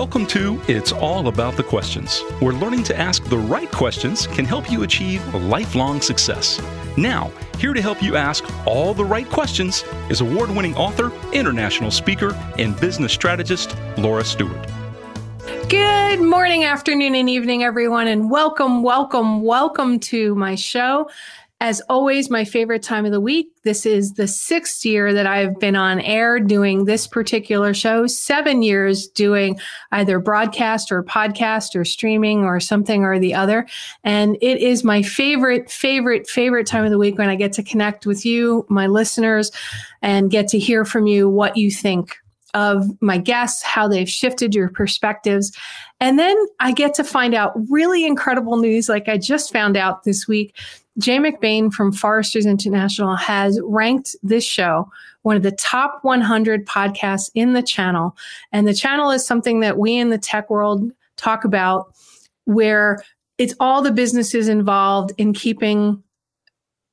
Welcome to It's All About the Questions, where learning to ask the right questions can help you achieve lifelong success. Now, here to help you ask all the right questions is award winning author, international speaker, and business strategist Laura Stewart. Good morning, afternoon, and evening, everyone, and welcome, welcome, welcome to my show. As always, my favorite time of the week. This is the sixth year that I've been on air doing this particular show, seven years doing either broadcast or podcast or streaming or something or the other. And it is my favorite, favorite, favorite time of the week when I get to connect with you, my listeners, and get to hear from you what you think of my guests, how they've shifted your perspectives. And then I get to find out really incredible news, like I just found out this week Jay McBain from Forrester's International has ranked this show one of the top 100 podcasts in the channel. And the channel is something that we in the tech world talk about where it's all the businesses involved in keeping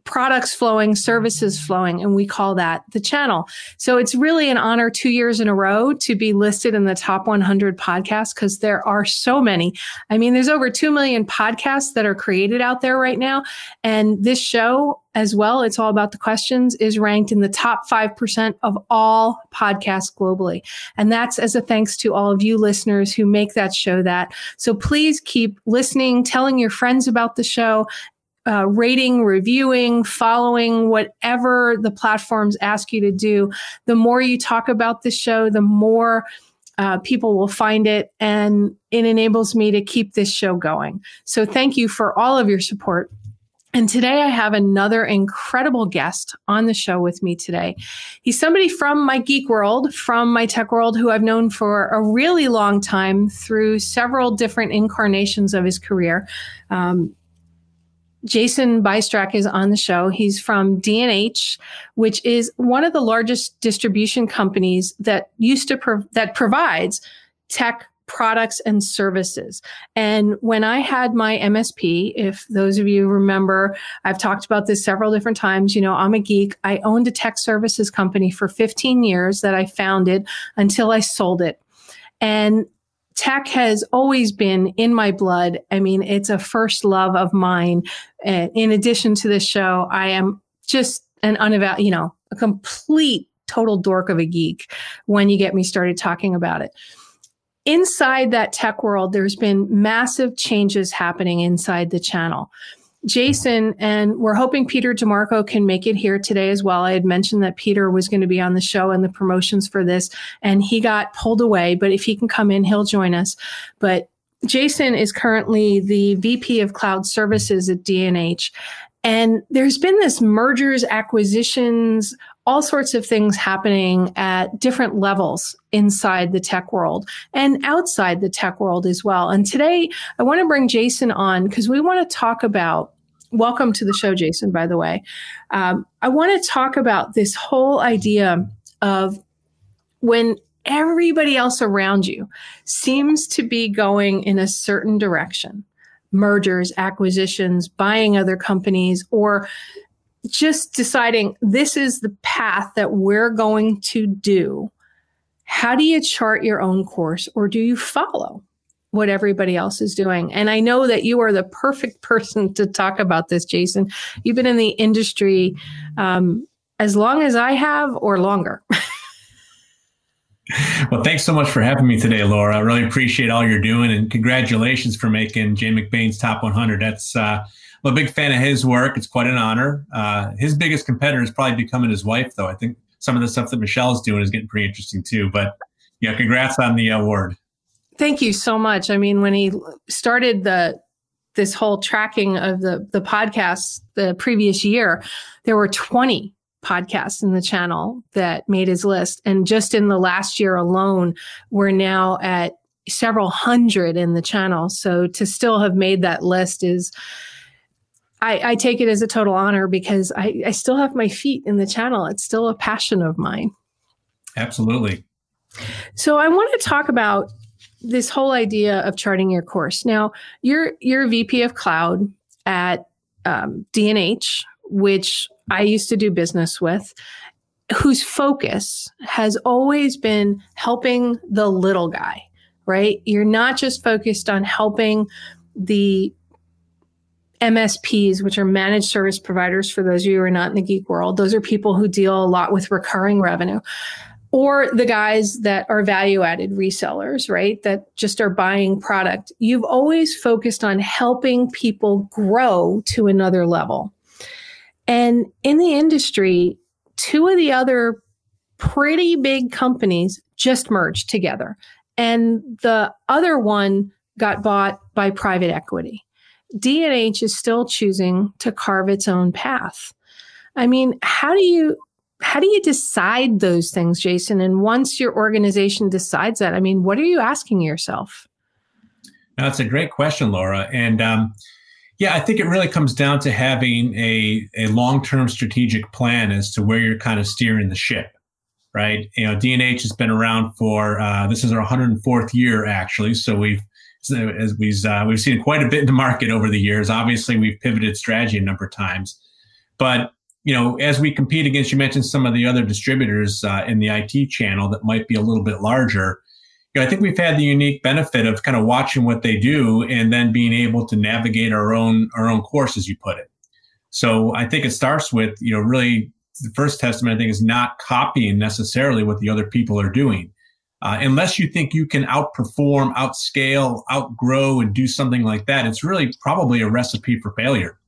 products flowing, services flowing, and we call that the channel. So it's really an honor two years in a row to be listed in the top 100 podcasts because there are so many. I mean, there's over 2 million podcasts that are created out there right now. And this show as well, it's all about the questions, is ranked in the top 5% of all podcasts globally. And that's as a thanks to all of you listeners who make that show that. So please keep listening, telling your friends about the show, uh, rating, reviewing, following, whatever the platforms ask you to do, the more you talk about the show, the more uh, people will find it. And it enables me to keep this show going. So thank you for all of your support. And today I have another incredible guest on the show with me today. He's somebody from my geek world, from my tech world, who I've known for a really long time through several different incarnations of his career. Um, Jason Bystrak is on the show. He's from D&H, which is one of the largest distribution companies that used to that provides tech products and services. And when I had my MSP, if those of you remember, I've talked about this several different times. You know, I'm a geek. I owned a tech services company for 15 years that I founded until I sold it. And tech has always been in my blood. I mean, it's a first love of mine. In addition to this show, I am just an uneval, you know, a complete total dork of a geek when you get me started talking about it. Inside that tech world, there's been massive changes happening inside the channel. Jason, and we're hoping Peter DeMarco can make it here today as well. I had mentioned that Peter was going to be on the show and the promotions for this, and he got pulled away. But if he can come in, he'll join us. But Jason is currently the VP of Cloud Services at D&H. And there's been this mergers, acquisitions, all sorts of things happening at different levels inside the tech world and outside the tech world as well. And today I want to bring Jason on because we want to talk about. Welcome to the show, Jason, by the way. Um, I want to talk about this whole idea of when everybody else around you seems to be going in a certain direction mergers, acquisitions, buying other companies, or just deciding this is the path that we're going to do. How do you chart your own course or do you follow what everybody else is doing? And I know that you are the perfect person to talk about this, Jason. You've been in the industry um, as long as I have or longer. well, thanks so much for having me today, Laura. I really appreciate all you're doing and congratulations for making Jay McBain's top 100. That's, uh, I'm a big fan of his work. It's quite an honor. Uh, his biggest competitor is probably becoming his wife, though. I think some of the stuff that Michelle's doing is getting pretty interesting too. But yeah, congrats on the award. Thank you so much. I mean, when he started the this whole tracking of the the podcasts the previous year, there were 20 podcasts in the channel that made his list. And just in the last year alone, we're now at several hundred in the channel. So to still have made that list is I, I, take it as a total honor because I, I still have my feet in the channel. It's still a passion of mine. Absolutely. So I want to talk about this whole idea of charting your course. Now, you're you're VP of Cloud at um, D&H, which I used to do business with, whose focus has always been helping the little guy right? You're not just focused on helping the MSPs, which are managed service providers for those of you who are not in the geek world. Those are people who deal a lot with recurring revenue. Or the guys that are value added resellers, right? That just are buying product. You've always focused on helping people grow to another level. And in the industry, two of the other pretty big companies just merged together. And the other one got bought by private equity. D&H is still choosing to carve its own path. I mean, how do you how do you decide those things, Jason? And once your organization decides that, I mean, what are you asking yourself? That's a great question, Laura. And um, yeah, I think it really comes down to having a, a long term strategic plan as to where you're kind of steering the ship, right? You know, D&H has been around for uh, this is our 104th year actually, so we've as we've uh, we've seen quite a bit in the market over the years. Obviously, we've pivoted strategy a number of times, but you know, as we compete against, you mentioned some of the other distributors uh, in the IT channel that might be a little bit larger. You know, I think we've had the unique benefit of kind of watching what they do and then being able to navigate our own our own course, as you put it. So I think it starts with you know really the first testament I think is not copying necessarily what the other people are doing. Uh, unless you think you can outperform, outscale, outgrow, and do something like that, it's really probably a recipe for failure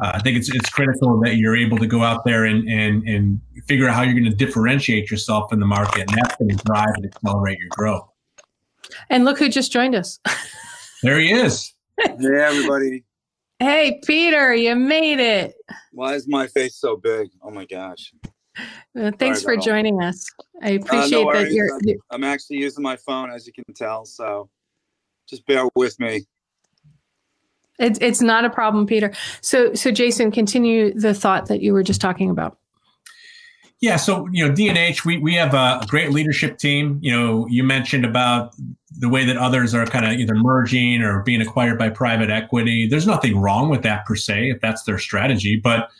uh, I think it's it's critical that you're able to go out there and and and figure out how you're going to differentiate yourself in the market, and that's going to drive and accelerate your growth. And look who just joined us. there he is. hey everybody. Hey Peter, you made it. Why is my face so big? Oh my gosh. Uh, thanks Sorry for joining us. I appreciate uh, no that you're, you're. I'm actually using my phone, as you can tell. So just bear with me. It's it's not a problem, Peter. So so Jason, continue the thought that you were just talking about. Yeah, so you know, D&H, we we have a great leadership team. You know, you mentioned about the way that others are kind of either merging or being acquired by private equity. There's nothing wrong with that per se, if that's their strategy. But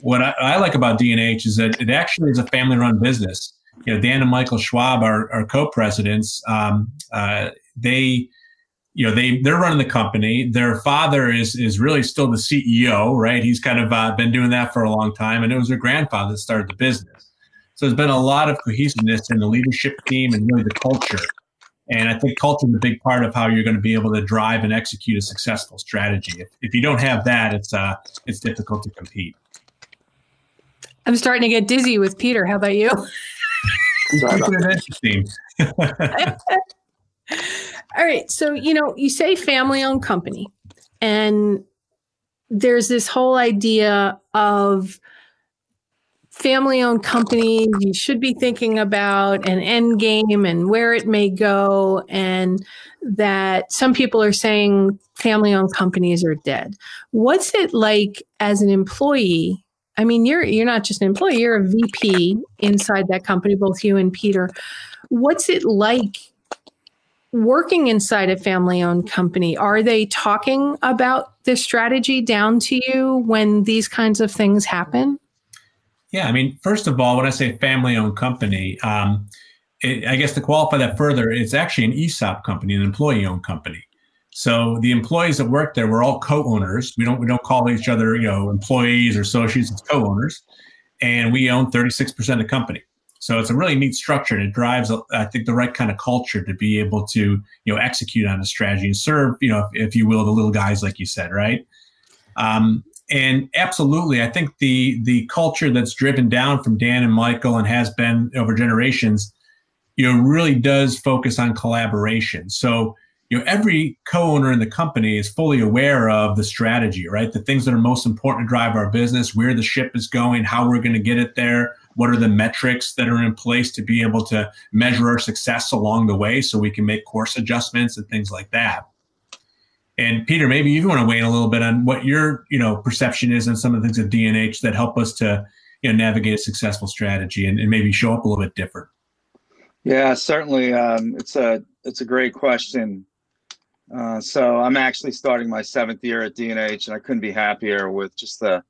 what I, I like about D&H is that it actually is a family-run business. You know, Dan and Michael Schwab are, are co-presidents. Um, uh, they you know they they're running the company. Their father is is really still the ceo right? He's kind of uh, been doing that for a long time and it was their grandfather that started the business. So there's been a lot of cohesiveness in the leadership team and really the culture. And i think culture is a big part of how you're going to be able to drive and execute a successful strategy. If, if you don't have that it's uh it's difficult to compete i'm starting to get dizzy with peter how about you interesting All right. So, you know, you say family owned company, and there's this whole idea of family owned companies. You should be thinking about an end game and where it may go, and that some people are saying family owned companies are dead. What's it like as an employee? I mean, you're you're not just an employee, you're a VP inside that company, both you and Peter. What's it like working inside a family owned company, are they talking about this strategy down to you when these kinds of things happen? Yeah, I mean, first of all, when I say family owned company, um, it, I guess to qualify that further, it's actually an ESOP company, an employee owned company. So the employees that work there, we're all co-owners. We don't we don't call each other, you know, employees or associates. It's co-owners, and we own 36% of the company. So it's a really neat structure and it drives, I think, the right kind of culture to be able to, you know, execute on a strategy and serve, you know, if, if you will, the little guys, like you said, right? Um, and absolutely, I think the the culture that's driven down from Dan and Michael and has been over generations, you know, really does focus on collaboration. So you know every co-owner in the company is fully aware of the strategy right? The things that are most important to drive our business where the ship is going how we're going to get it there what are the metrics that are in place to be able to measure our success along the way so we can make course adjustments and things like that. And peter maybe you want to weigh in a little bit on what your you know perception is and some of the things at D&H that help us to you know navigate a successful strategy and, and maybe show up a little bit different. Yeah certainly um, it's a it's a great question uh, so I'm actually starting my seventh year at D&H, and I couldn't be happier with just the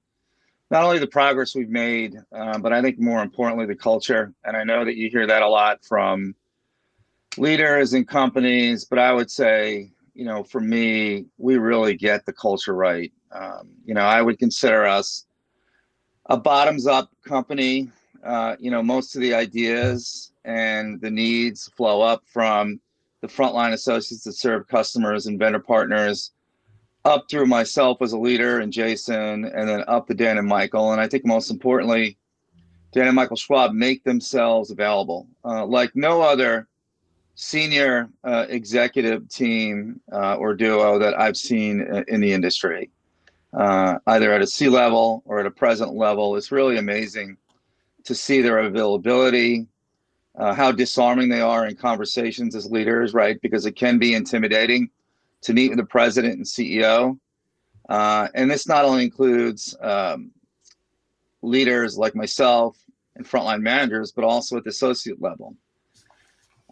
not only the progress we've made, uh, but I think more importantly the culture. And I know that you hear that a lot from leaders and companies, but I would say, you know, for me, we really get the culture right. Um, you know, I would consider us a bottoms up company. Uh, you know, most of the ideas and the needs flow up from the frontline associates that serve customers and vendor partners up through myself as a leader and Jason, and then up to Dan and Michael. And I think most importantly, Dan and Michael Schwab make themselves available. Uh, like no other senior uh, executive team uh, or duo that I've seen in the industry, uh, either at a C level or at a present level. It's really amazing to see their availability, uh, how disarming they are in conversations as leaders, right? Because it can be intimidating to meet with the president and CEO. Uh, and this not only includes um, leaders like myself and frontline managers, but also at the associate level.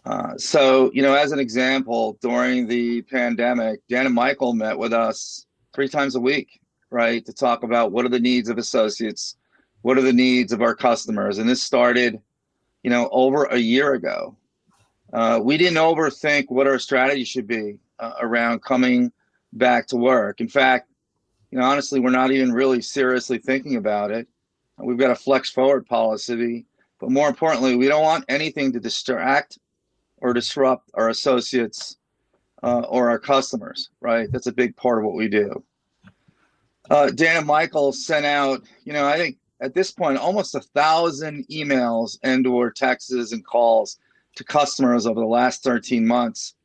Uh, so, you know, as an example, during the pandemic, Dan and Michael met with us three times a week, right, to talk about what are the needs of associates, what are the needs of our customers. And this started, you know, over a year ago. Uh, we didn't overthink what our strategy should be uh, around coming back to work. In fact, you know, honestly, we're not even really seriously thinking about it. We've got a flex forward policy, but more importantly, we don't want anything to distract or disrupt our associates uh, or our customers, right? That's a big part of what we do. Uh, Dan and Michael sent out, you know, I think at this point, almost a thousand emails and or texts and calls to customers over the last 13 months,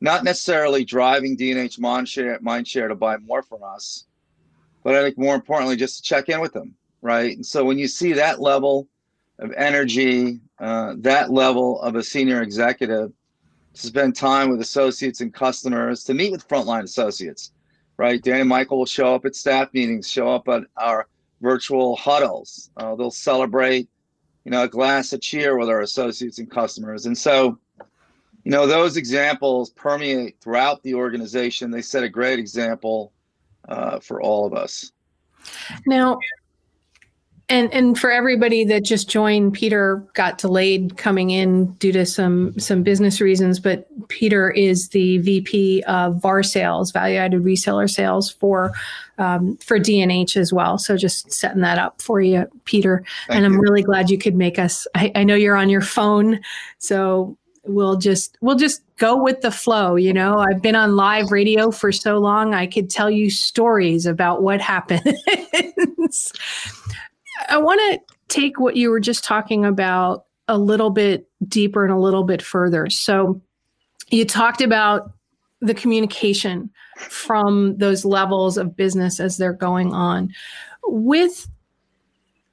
not necessarily driving D&H Mindshare, Mindshare to buy more from us, but I think more importantly, just to check in with them, right? And so when you see that level of energy, uh, that level of a senior executive to spend time with associates and customers, to meet with frontline associates, right? Dan and Michael will show up at staff meetings, show up at our virtual huddles. Uh, they'll celebrate, you know, a glass of cheer with our associates and customers. And so, you know, those examples permeate throughout the organization. They set a great example uh, for all of us. Now, and and for everybody that just joined, Peter got delayed coming in due to some some business reasons. But Peter is the VP of VAR sales, value added reseller sales for um, for D&H as well. So just setting that up for you, Peter. Thank and I'm really glad you could make us. I, I know you're on your phone, so we'll just we'll just go with the flow you know i've been on live radio for so long i could tell you stories about what happens I want to take what you were just talking about a little bit deeper and a little bit further. So, you talked about the communication from those levels of business as they're going on. With,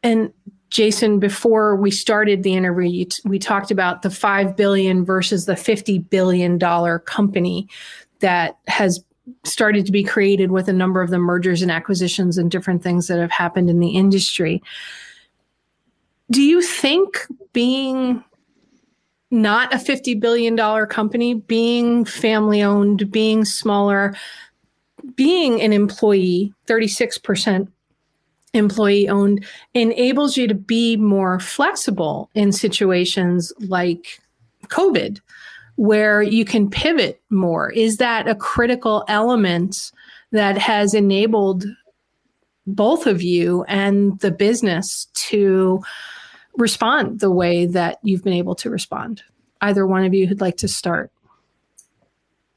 and Jason, before we started the interview, we talked about the 5 billion versus the 50 billion dollar company that has started to be created with a number of the mergers and acquisitions and different things that have happened in the industry. Do you think being not a $50 billion company, being family owned, being smaller, being an employee, 36% employee owned, enables you to be more flexible in situations like COVID? Where you can pivot more? Is that a critical element that has enabled both of you and the business to respond the way that you've been able to respond? Either one of you who'd like to start.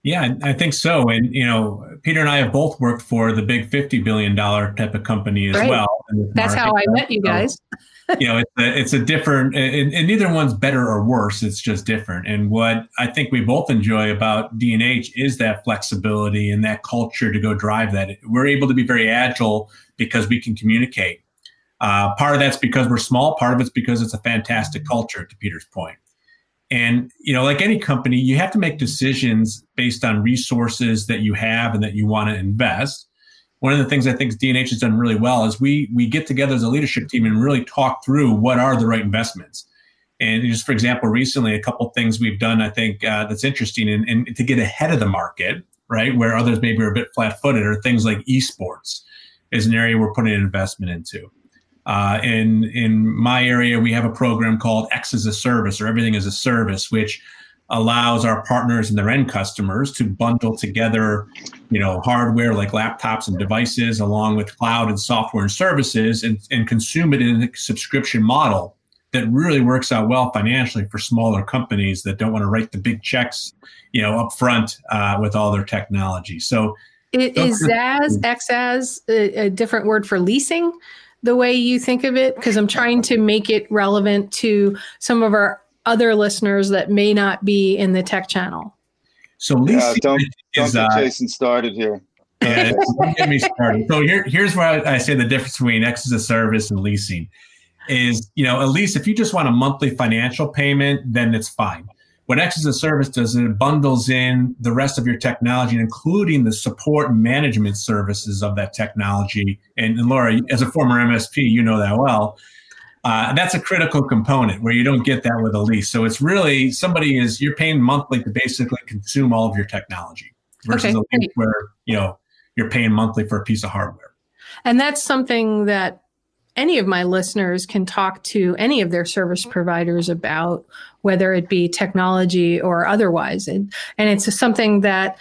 Yeah, I think so. And you know, Peter and I have both worked for the big fifty billion dollar type of company as right. well. That's market. how I uh, met you guys. you know, it's a, it's a different, and, and, neither one's better or worse. It's just different. And what I think we both enjoy about D&H is that flexibility and that culture to go drive that. We're able to be very agile because we can communicate. Uh, part of that's because we're small. Part of it's because it's a fantastic culture. To Peter's point. And you know, like any company, you have to make decisions based on resources that you have and that you want to invest one of the things I think D&H has done really well is we we get together as a leadership team and really talk through what are the right investments. And just for example, recently a couple things we've done I think uh, that's interesting and, and to get ahead of the market, right, where others maybe are a bit flat-footed, are things like esports is an area we're putting an investment into. Uh, in in my area, we have a program called X as a Service or Everything as a Service, which allows our partners and their end customers to bundle together, you know, hardware like laptops and devices along with cloud and software and services and, and consume it in a subscription model that really works out well financially for smaller companies that don't want to write the big checks, you know, up front uh, with all their technology. So is XaaS, XaaS a, a different word for leasing? The way you think of it, because I'm trying to make it relevant to some of our other listeners that may not be in the tech channel. So leasing yeah, don't, don't get uh, Jason started here. yeah, don't get me started. So here, here's where I, I say the difference between X as a service and leasing is, you know, at least if you just want a monthly financial payment, then it's fine. What X as a service does is it bundles in the rest of your technology, including the support and management services of that technology. And, and Laura, as a former MSP, you know that well. Uh, that's a critical component where you don't get that with a lease. So it's really somebody is you're paying monthly to basically consume all of your technology versus okay. a lease where you know you're paying monthly for a piece of hardware. And that's something that any of my listeners can talk to any of their service providers about, whether it be technology or otherwise. And, and it's something that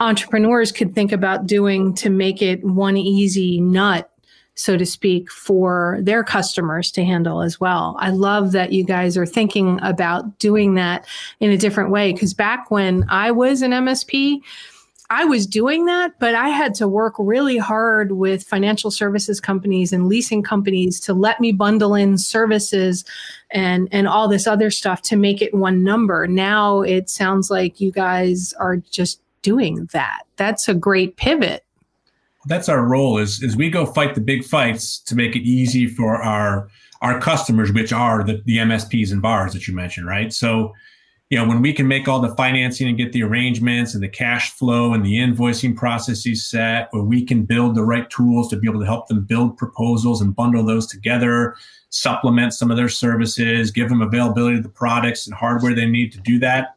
entrepreneurs could think about doing to make it one easy nut so to speak, for their customers to handle as well. I love that you guys are thinking about doing that in a different way. Because back when I was an MSP, I was doing that, but I had to work really hard with financial services companies and leasing companies to let me bundle in services and and all this other stuff to make it one number. Now it sounds like you guys are just doing that. That's a great pivot. That's our role is is we go fight the big fights to make it easy for our our customers, which are the, the MSPs and VARs that you mentioned, right? So you know, when we can make all the financing and get the arrangements and the cash flow and the invoicing processes set, where we can build the right tools to be able to help them build proposals and bundle those together, supplement some of their services, give them availability of the products and hardware they need to do that.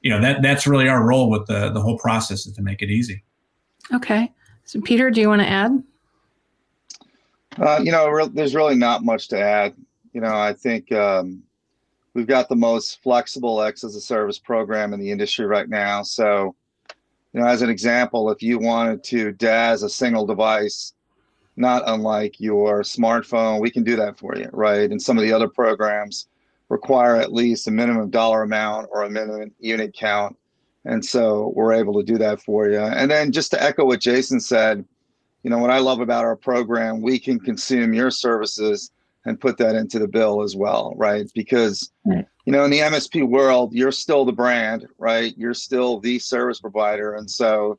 You know, that that's really our role with the the whole process is to make it easy. Okay. So Peter, do you want to add? Uh, you know, re- there's really not much to add. You know, I think um, we've got the most flexible X as a service program in the industry right now. So, you know, as an example, if you wanted to DaaS a single device, not unlike your smartphone, we can do that for you, right? And some of the other programs require at least a minimum dollar amount or a minimum unit count. And so we're able to do that for you. And then just to echo what Jason said, you know, what I love about our program, we can consume your services and put that into the bill as well, right? Because you know, in the MSP world, you're still the brand, right? You're still the service provider, and so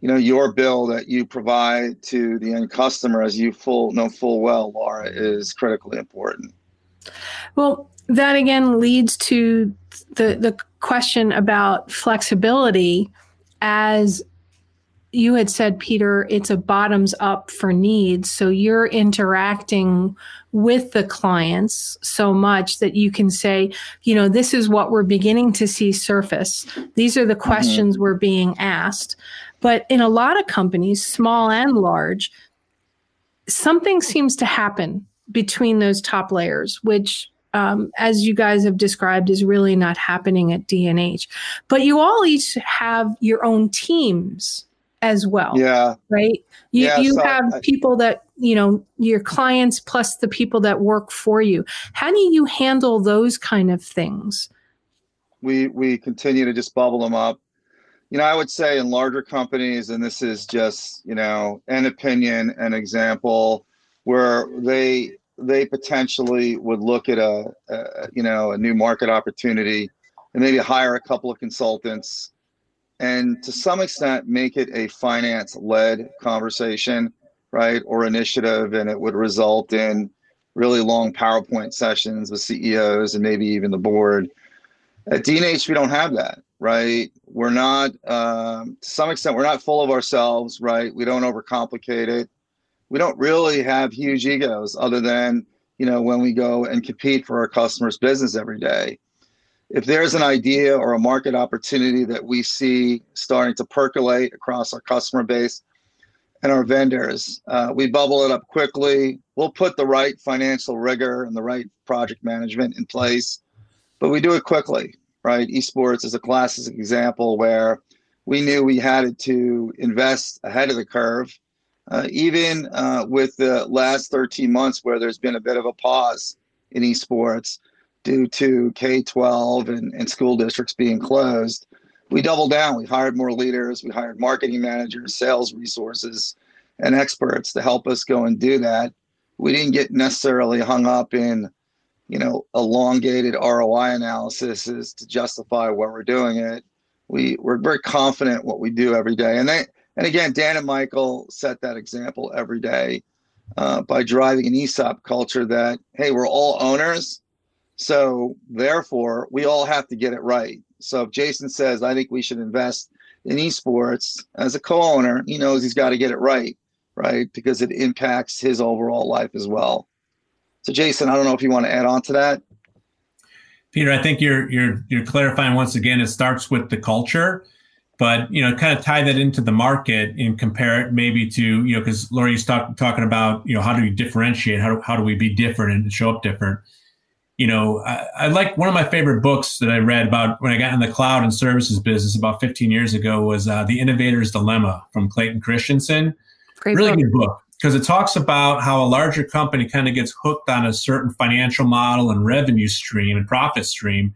you know your bill that you provide to the end customer, as you full know full well, Laura, is critically important. Well, that again leads to the the question about flexibility as you had said, Peter, it's a bottoms up for needs. So you're interacting with the clients so much that you can say, you know, this is what we're beginning to see surface. These are the mm-hmm. questions mm-hmm. we're being asked. But in a lot of companies, small and large, something seems to happen between those top layers, which um, as you guys have described, is really not happening at D&H. But you all each have your own teams as well. Yeah. Right. You, yeah, you so have I, people that, you know, your clients plus the people that work for you. How do you handle those kind of things? We, we continue to just bubble them up. You know, I would say in larger companies, and this is just, you know, an opinion, an example where they, they potentially would look at a, a you know, a new market opportunity and maybe hire a couple of consultants and to some extent make it a finance led conversation, right? Or initiative. And it would result in really long PowerPoint sessions with CEOs and maybe even the board. At D&H, we don't have that, right? We're not, um, to some extent, we're not full of ourselves, right? We don't overcomplicate it. We don't really have huge egos other than, you know, when we go and compete for our customers' business every day if there's an idea or a market opportunity that we see starting to percolate across our customer base and our vendors, uh, we bubble it up quickly. We'll put the right financial rigor and the right project management in place, but we do it quickly. right? Esports is a classic example where we knew we had to invest ahead of the curve. Uh, even uh, with the last 13 months, where there's been a bit of a pause in esports due to K 12 and, and school districts being closed, we doubled down. We hired more leaders, we hired marketing managers, sales resources, and experts to help us go and do that. We didn't get necessarily hung up in you know, elongated ROI analysis is to justify why we're doing it. We we're very confident what we do every day, and they and again, Dan and Michael set that example every day uh, by driving an ESOP culture that hey, we're all owners, so therefore we all have to get it right. So if Jason says I think we should invest in esports as a co-owner, he knows he's got to get it right, right, because it impacts his overall life as well. So, Jason, I don't know if you want to add on to that. Peter, I think you're you're you're clarifying once again. It starts with the culture, but you know, kind of tie that into the market and compare it maybe to you know, because Laurie's talk, talking about you know how do we differentiate? How do, how do we be different and show up different? You know, I, I like one of my favorite books that I read about when I got in the cloud and services business about 15 years ago was uh, The Innovator's Dilemma from Clayton Christensen. Great really book. good book because it talks about how a larger company kind of gets hooked on a certain financial model and revenue stream and profit stream.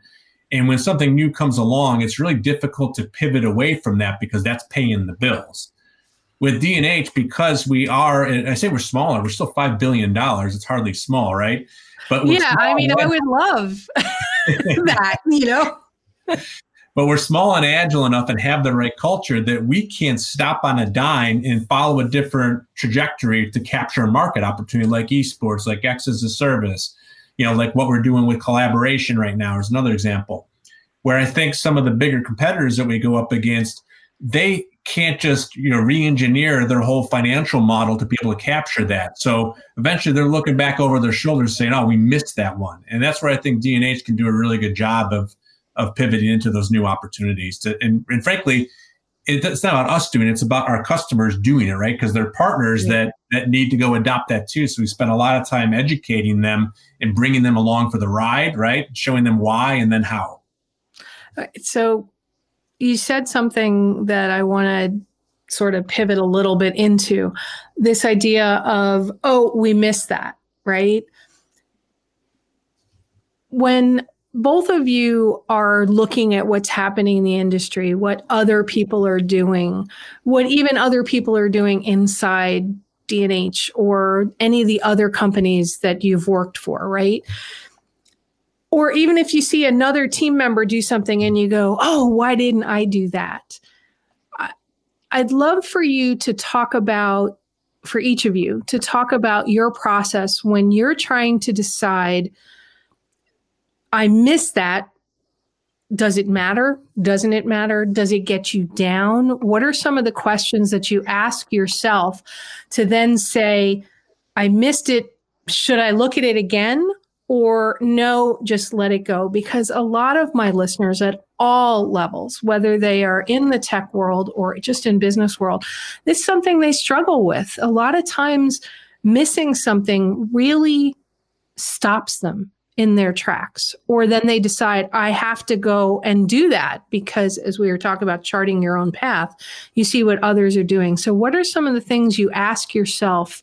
And when something new comes along, it's really difficult to pivot away from that because that's paying the bills. With D&H, because we are, I say we're smaller, we're still $5 billion. It's hardly small, right? But yeah, I mean, I would love that, you know? but we're small and agile enough and have the right culture that we can stop on a dime and follow a different trajectory to capture a market opportunity like esports, like X as a service, you know, like what we're doing with collaboration right now is another example. Where I think some of the bigger competitors that we go up against, they can't just you know re-engineer their whole financial model to be able to capture that. So eventually they're looking back over their shoulders saying, "Oh, we missed that one." And that's where I think D&H can do a really good job of of pivoting into those new opportunities. To, and, and frankly, it, it's not about us doing it; it's about our customers doing it, right? Because they're partners yeah. that that need to go adopt that too. So we spend a lot of time educating them and bringing them along for the ride, right? Showing them why and then how. Uh, so you said something that I want to sort of pivot a little bit into this idea of oh we missed that right when both of you are looking at what's happening in the industry, what other people are doing, what even other people are doing inside D&H or any of the other companies that you've worked for, right? Or even if you see another team member do something and you go, oh, why didn't I do that? I'd love for you to talk about, for each of you, to talk about your process when you're trying to decide I miss that. Does it matter? Doesn't it matter? Does it get you down? What are some of the questions that you ask yourself to then say, I missed it. Should I look at it again? Or no, just let it go? Because a lot of my listeners at all levels, whether they are in the tech world or just in business world, this is something they struggle with. A lot of times missing something really stops them in their tracks. Or then they decide i have to go and do that because as we were talking about charting your own path you see what others are doing. So what are some of the things you ask yourself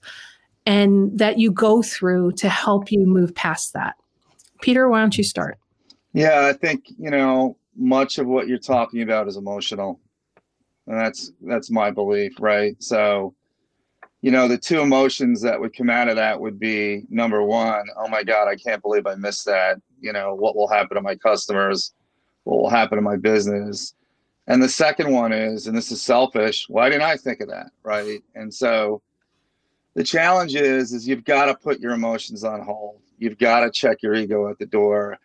and that you go through to help you move past that? Peter why don't you start? Yeah i think you know much of what you're talking about is emotional. And that's that's my belief right? So you know, the two emotions that would come out of that would be number one, oh my God, I can't believe I missed that. You know, what will happen to my customers? What will happen to my business? And the second one is, and this is selfish, why didn't I think of that? Right. And so the challenge is, is you've got to put your emotions on hold. You've got to check your ego at the door.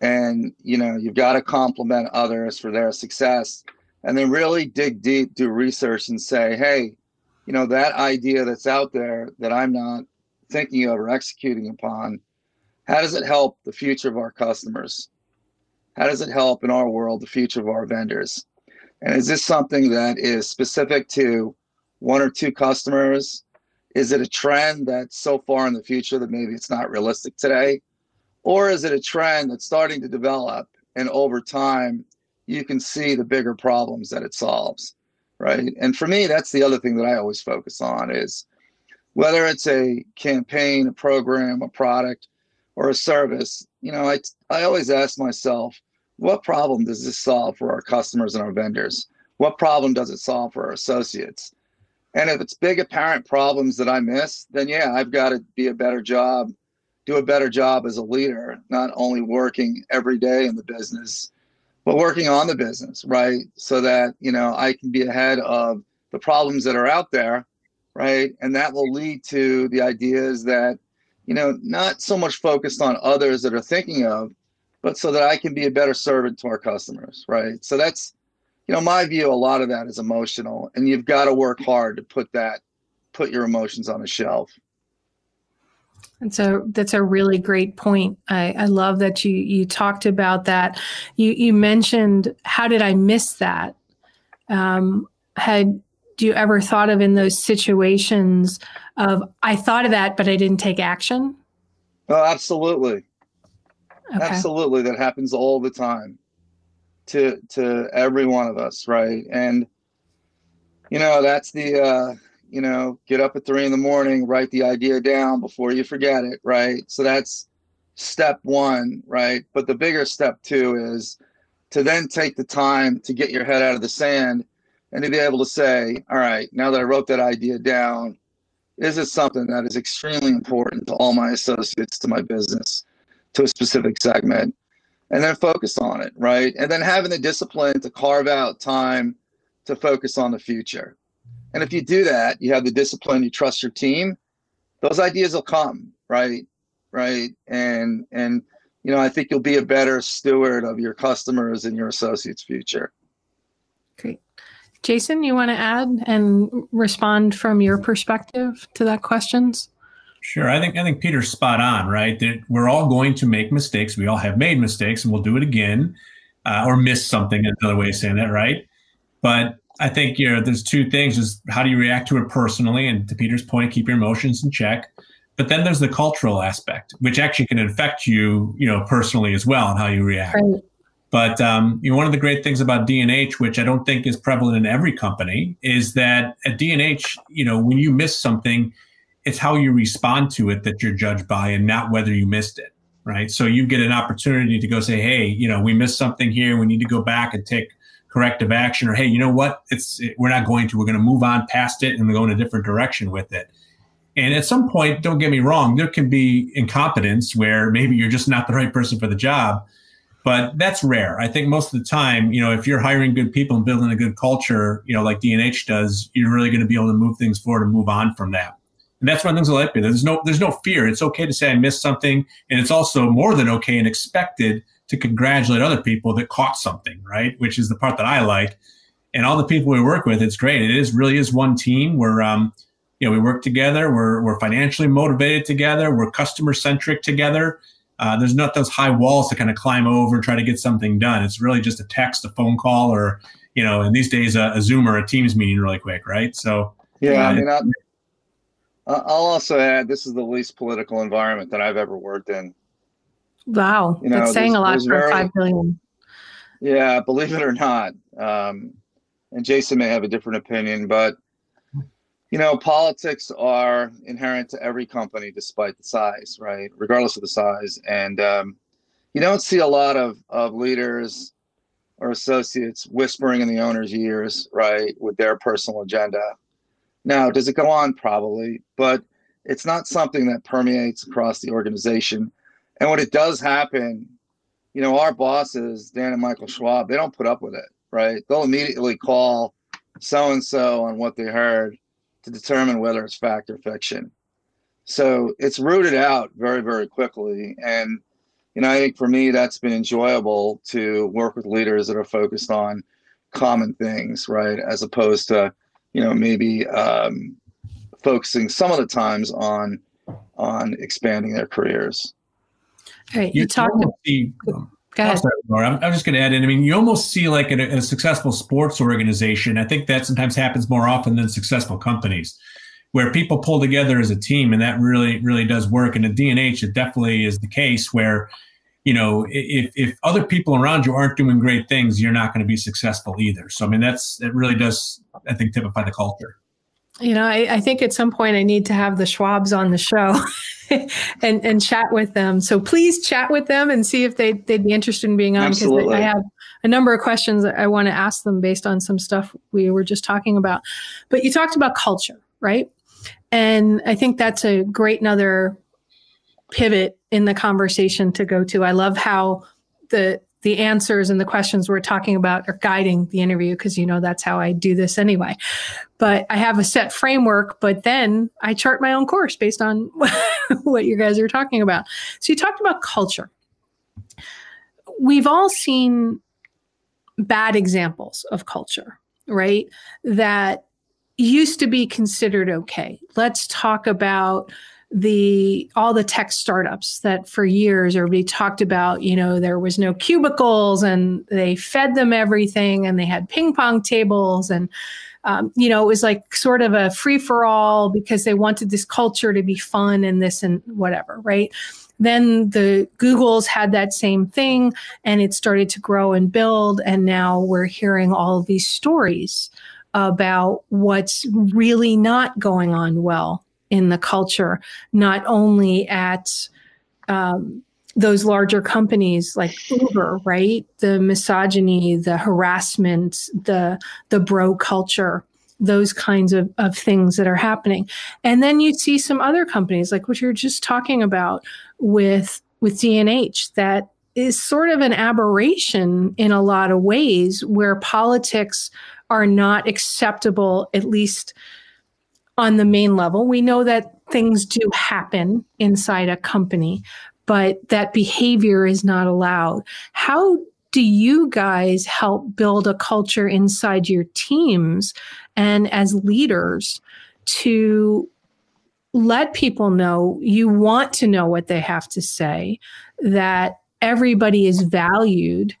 And, you know, you've got to compliment others for their success and then really dig deep, do research and say, hey, you know that idea that's out there that i'm not thinking of or executing upon how does it help the future of our customers? How does it help in our world the future of our vendors? And is this something that is specific to one or two customers? Is it a trend that's so far in the future that maybe it's not realistic today? Or is it a trend that's starting to develop and over time, you can see the bigger problems that it solves, right? And for me, that's the other thing that I always focus on is whether it's a campaign, a program, a product, or a service. You know, I I always ask myself, what problem does this solve for our customers and our vendors? What problem does it solve for our associates? And if it's big apparent problems that I miss, then yeah, I've got to be a better job, do a better job as a leader, not only working every day in the business, but working on the business, right? So that, you know, I can be ahead of the problems that are out there, right? And that will lead to the ideas that, you know, not so much focused on others that are thinking of, but so that I can be a better servant to our customers, right? So that's you know, my view, a lot of that is emotional, and you've got to work hard to put that, put your emotions on a shelf. And so that's a really great point. I, I love that you you talked about that. You you mentioned how did I miss that? Um, had do you ever thought of in those situations of I thought of that but I didn't take action? Oh, absolutely. Okay. Absolutely, that happens all the time to to every one of us, right? And you know, that's the uh, you know, get up at three in the morning, write the idea down before you forget it, right? So that's step one, right? But the bigger step two is to then take the time to get your head out of the sand and to be able to say, all right, now that I wrote that idea down, is it something that is extremely important to all my associates, to my business, to a specific segment? and then focus on it, right? And then having the discipline to carve out time to focus on the future. And if you do that, you have the discipline, you trust your team, those ideas will come, right? Right. And and you know, I think you'll be a better steward of your customers and your associates' future. Great. Jason, you want to add and respond from your perspective to that questions? Sure, I think I think Peter's spot on, right? That we're all going to make mistakes. We all have made mistakes, and we'll do it again, uh, or miss something. Another way of saying that, right? But I think you know, there's two things: is how do you react to it personally, and to Peter's point, keep your emotions in check. But then there's the cultural aspect, which actually can affect you, you know, personally as well, and how you react. Right. But um, you know, one of the great things about D&H, which I don't think is prevalent in every company, is that at D&H, you know, when you miss something, it's how you respond to it that you're judged by and not whether you missed it right so you get an opportunity to go say hey you know we missed something here we need to go back and take corrective action or hey you know what it's it, we're not going to we're going to move on past it and go in a different direction with it and at some point don't get me wrong there can be incompetence where maybe you're just not the right person for the job but that's rare i think most of the time you know if you're hiring good people and building a good culture you know like D&H does you're really going to be able to move things forward and move on from that and that's the things I like. There's no there's no fear. It's okay to say I missed something, and it's also more than okay and expected to congratulate other people that caught something, right? Which is the part that I like. And all the people we work with, it's great. It is really is one team. We're um, you know, we work together. We're we're financially motivated together. We're customer centric together. Uh, there's not those high walls to kind of climb over and try to get something done. It's really just a text, a phone call, or you know, in these days, a, a Zoom or a Teams meeting really quick, right? So yeah, uh, I mean, I, I'll also add this is the least political environment that I've ever worked in. Wow, you know, that's saying a lot for very, five billion. Yeah, believe it or not, um, and Jason may have a different opinion, but you know, politics are inherent to every company, despite the size, right? Regardless of the size, and um, you don't see a lot of of leaders or associates whispering in the owner's ears, right, with their personal agenda now, does it go on? Probably, but it's not something that permeates across the organization. And when it does happen, you know, our bosses, Dan and Michael Schwab, they don't put up with it, right? They'll immediately call so and so on what they heard to determine whether it's fact or fiction. So it's rooted out very, very quickly. And, you know, I think for me, that's been enjoyable to work with leaders that are focused on common things, right? As opposed to, you know, maybe um, focusing some of the times on on expanding their careers. Right, you, you talked. See, um, Go ahead. Sorry, I'm, I'm, just going to add in. I mean, you almost see like in a, in a, successful sports organization. I think that sometimes happens more often than successful companies, where people pull together as a team, and that really, really does work. And at D&H, it definitely is the case where you know, if, if other people around you aren't doing great things, you're not going to be successful either. So, I mean, that's, it really does, I think, typify the culture. You know, I, I think at some point I need to have the Schwabs on the show and, and chat with them. So please chat with them and see if they, they'd be interested in being on because I have a number of questions that I want to ask them based on some stuff we were just talking about. But you talked about culture, right? And I think that's a great another pivot in the conversation to go to. I love how the the answers and the questions we're talking about are guiding the interview because you know that's how I do this anyway. But I have a set framework, but then I chart my own course based on what you guys are talking about. So you talked about culture. We've all seen bad examples of culture, right? That used to be considered okay. Let's talk about the all the tech startups that for years everybody talked about you know there was no cubicles and they fed them everything and they had ping pong tables and um, you know it was like sort of a free for all because they wanted this culture to be fun and this and whatever right? Then the googles had that same thing and it started to grow and build and now we're hearing all these stories about what's really not going on well in the culture, not only at um, those larger companies like Uber, right? The misogyny, the harassment, the the bro culture, those kinds of, of things that are happening. And then you see some other companies like what you're just talking about with with D&H that is sort of an aberration in a lot of ways where politics are not acceptable, at least on the main level. We know that things do happen inside a company, but that behavior is not allowed. How do you guys help build a culture inside your teams and as leaders to let people know you want to know what they have to say, that everybody is valued?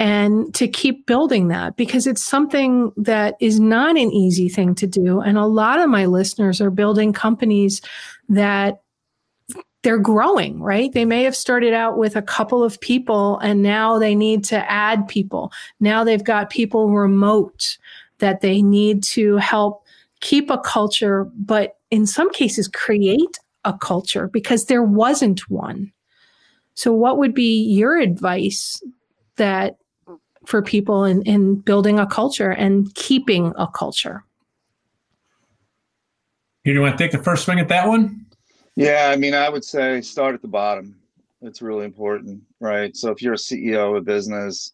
And to keep building that because it's something that is not an easy thing to do. And a lot of my listeners are building companies that they're growing, right? They may have started out with a couple of people and now they need to add people. Now they've got people remote that they need to help keep a culture, but in some cases create a culture because there wasn't one. So, what would be your advice that for people in, in building a culture and keeping a culture. You want to take the first swing at that one? Yeah, I mean, I would say start at the bottom. It's really important, right? So if you're a CEO of a business,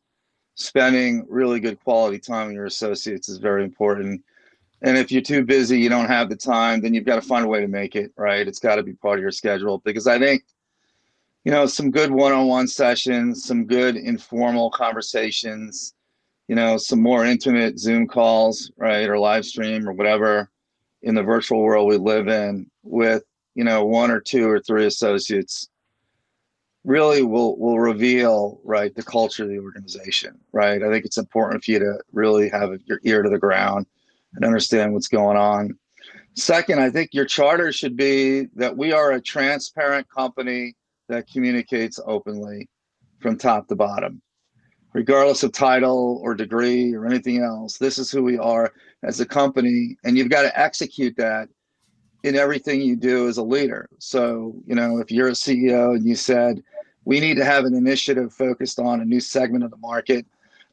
spending really good quality time with your associates is very important. And if you're too busy, you don't have the time, then you've got to find a way to make it, right? It's got to be part of your schedule because I think you know, some good one-on-one sessions, some good informal conversations, you know, some more intimate Zoom calls, right, or live stream or whatever in the virtual world we live in with, you know, one or two or three associates really will will reveal right the culture of the organization right? I think it's important for you to really have your ear to the ground and understand what's going on. Second i think your charter should be that we are a transparent company that communicates openly from top to bottom, regardless of title or degree or anything else. This is who we are as a company, and you've got to execute that in everything you do as a leader. So, you know, if you're a CEO and you said, we need to have an initiative focused on a new segment of the market,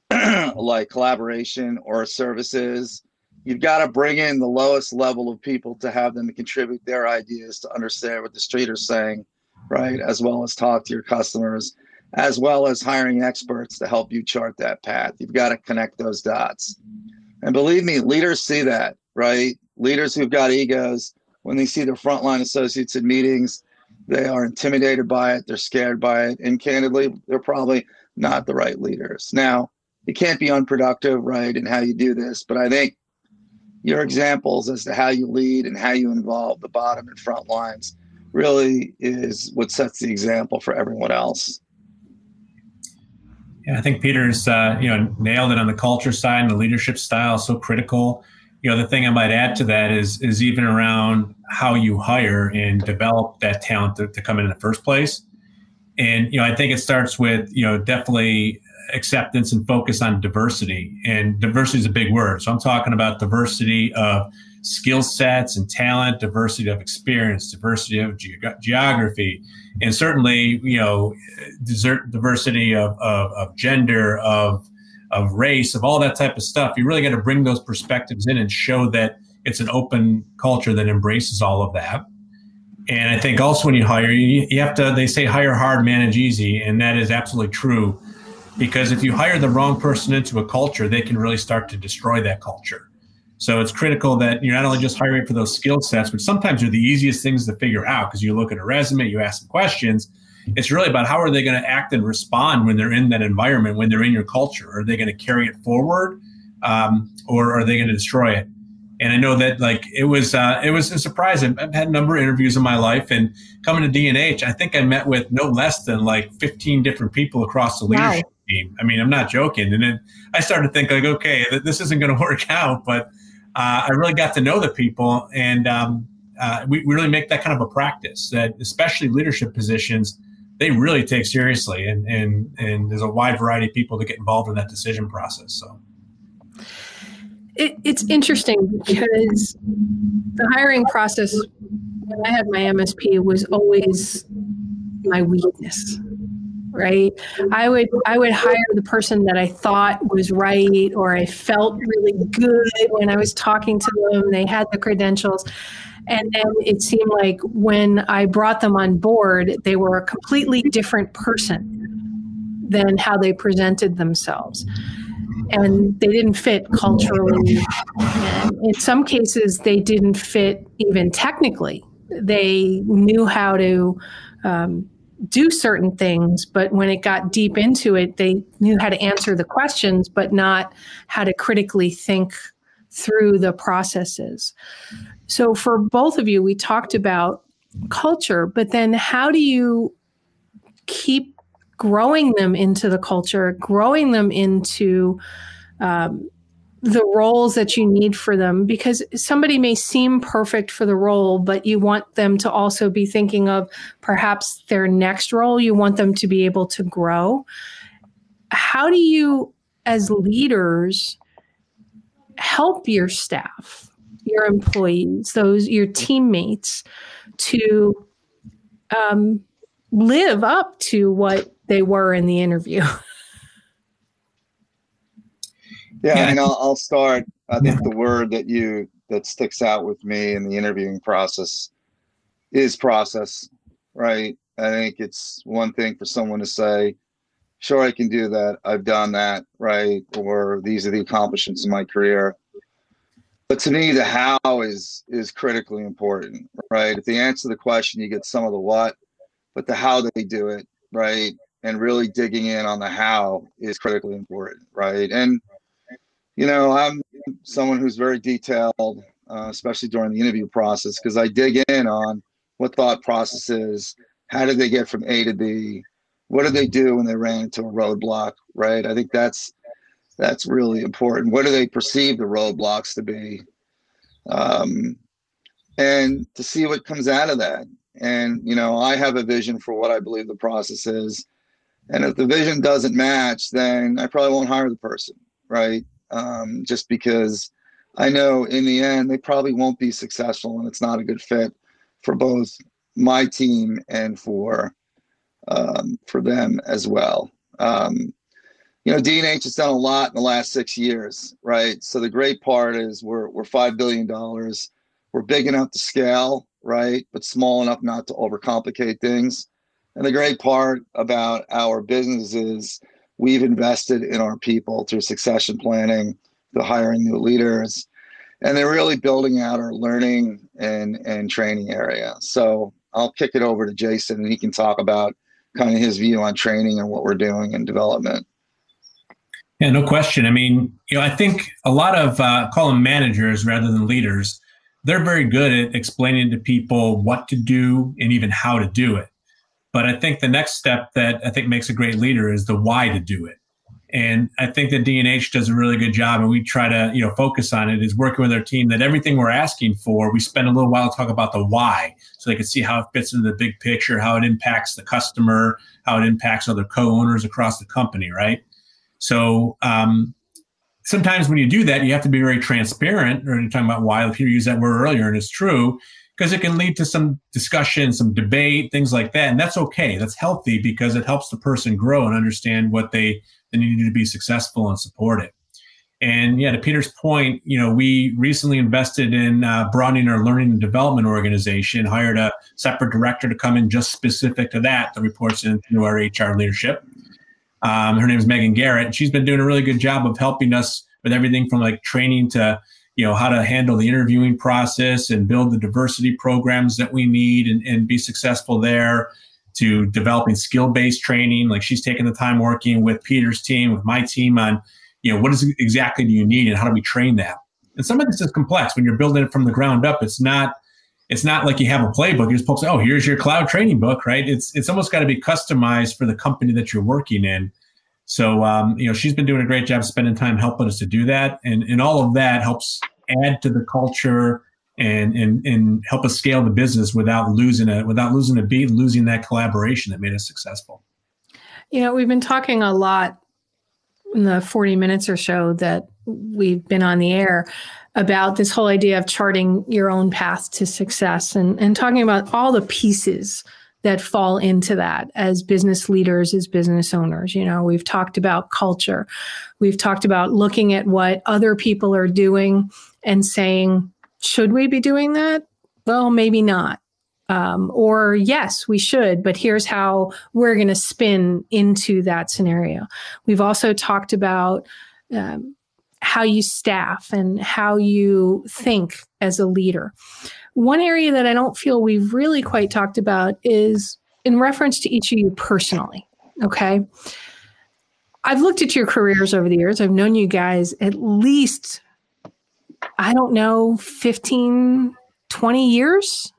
like collaboration or services, you've got to bring in the lowest level of people to have them contribute their ideas to understand what the street are saying right? As well as talk to your customers, as well as hiring experts to help you chart that path. You've got to connect those dots. And believe me, leaders see that, right? Leaders who've got egos, when they see their frontline associates in meetings, they are intimidated by it, they're scared by it, and candidly, they're probably not the right leaders. Now, you can't be unproductive, right, in how you do this, but I think your examples as to how you lead and how you involve the bottom and front lines really is what sets the example for everyone else. Yeah, I think Peter's uh, you know nailed it on the culture side and the leadership style so critical. You know, the thing I might add to that is is even around how you hire and develop that talent to, to come in in the first place. And you know, I think it starts with you know definitely acceptance and focus on diversity. And diversity is a big word. So I'm talking about diversity of skill sets and talent, diversity of experience, diversity of ge- geography, and certainly, you know, diversity of, of, of gender, of, of race, of all that type of stuff. You really got to bring those perspectives in and show that it's an open culture that embraces all of that. And I think also when you hire, you, you have to, they say hire hard, manage easy. And that is absolutely true because if you hire the wrong person into a culture, they can really start to destroy that culture. So it's critical that you're not only just hiring for those skill sets, which sometimes are the easiest things to figure out because you look at a resume, you ask them questions. It's really about how are they going to act and respond when they're in that environment, when they're in your culture. Are they going to carry it forward, um, or are they going to destroy it? And I know that like it was uh, it was a surprise. I've, I've had a number of interviews in my life, and coming to D&H, I think I met with no less than like 15 different people across the leadership wow. team. I mean, I'm not joking. And then I started to think like, okay, this isn't going to work out, but uh, I really got to know the people, and um, uh, we, we really make that kind of a practice. That especially leadership positions, they really take seriously, and and and there's a wide variety of people that get involved in that decision process. So. It, it's interesting because the hiring process when I had my MSP was always my weakness right? I would i would hire the person that i thought was right or i felt really good when i was talking to them they had the credentials. And then it seemed like when i brought them on board they were a completely different person than how they presented themselves. And they didn't fit culturally. And in some cases they didn't fit even technically. They knew how to um, do certain things, but when it got deep into it, they knew how to answer the questions, but not how to critically think through the processes. So, for both of you, we talked about culture, but then how do you keep growing them into the culture, growing them into um, the roles that you need for them because somebody may seem perfect for the role, but you want them to also be thinking of perhaps their next role. You want them to be able to grow. How do you, as leaders, help your staff, your employees, those your teammates, to um, live up to what they were in the interview? Yeah, yeah. I mean, I'll, I'll start. I think the word that you that sticks out with me in the interviewing process is process, right? I think it's one thing for someone to say, sure, I can do that. I've done that, right? Or these are the accomplishments in my career. But to me, the how is is critically important, right? If they answer the question, you get some of the what, but the how they do it, right? And really digging in on the how is critically important, right? And you know, I'm someone who's very detailed, uh, especially during the interview process, because I dig in on what thought process is, how did they get from A to B, what did they do when they ran into a roadblock, right? I think that's that's really important. What do they perceive the roadblocks to be, um, and to see what comes out of that. And you know, I have a vision for what I believe the process is, and if the vision doesn't match, then I probably won't hire the person, right? Um, just because I know in the end they probably won't be successful and it's not a good fit for both my team and for um, for them as well. Um, you know, D&H has done a lot in the last six years, right? So the great part is we're we're five billion dollars. We're big enough to scale, right, but small enough not to overcomplicate things. And the great part about our business is we've invested in our people through succession planning, the hiring new leaders, and they're really building out our learning and, and training area. So I'll kick it over to Jason and he can talk about kind of his view on training and what we're doing in development. Yeah, no question. I mean, you know, I think a lot of uh, call them managers rather than leaders. They're very good at explaining to people what to do and even how to do it. But I think the next step that I think makes a great leader is the why to do it. And I think that D&H does a really good job, and we try to you know focus on it. Is working with our team that everything we're asking for, we spend a little while to talk about the why, so they can see how it fits into the big picture, how it impacts the customer, how it impacts other co-owners across the company, right? So um, sometimes when you do that, you have to be very transparent. Or you're talking about why Peter used that word earlier, and it's true because it can lead to some discussion, some debate, things like that. And that's okay. That's healthy because it helps the person grow and understand what they, they need to be successful and support it. And yeah, to Peter's point, you know, we recently invested in uh, broadening our learning and development organization, hired a separate director to come in just specific to that that reports into our HR leadership. Um, her name is Megan Garrett. She's been doing a really good job of helping us with everything from like training to you know how to handle the interviewing process and build the diversity programs that we need and, and be successful there to developing skill-based training. Like she's taking the time working with peter's team with my team on you know what is exactly do you need and how do we train that? And some of this is complex. When you're building it from the ground up it's not it's not like you have a playbook. You just post oh here's your cloud training book right? It's it's almost got to be customized for the company that you're working in so, um, you know, she's been doing a great job spending time helping us to do that. And, and all of that helps add to the culture and, and, and help us scale the business without losing it, without losing a beat, losing that collaboration that made us successful. You know, we've been talking a lot in the 40 minutes or so that we've been on the air about this whole idea of charting your own path to success and, and talking about all the pieces that fall into that as business leaders, as business owners. You know, we've talked about culture. We've talked about looking at what other people are doing and saying, should we be doing that? Well, maybe not. Um, or yes, we should, but here's how we're going to spin into that scenario. We've also talked about um, how you staff and how you think as a leader. One area that I don't feel we've really quite talked about is in reference to each of you personally. Okay. I've looked at your careers over the years. I've known you guys at least, I don't know, 15, 20 years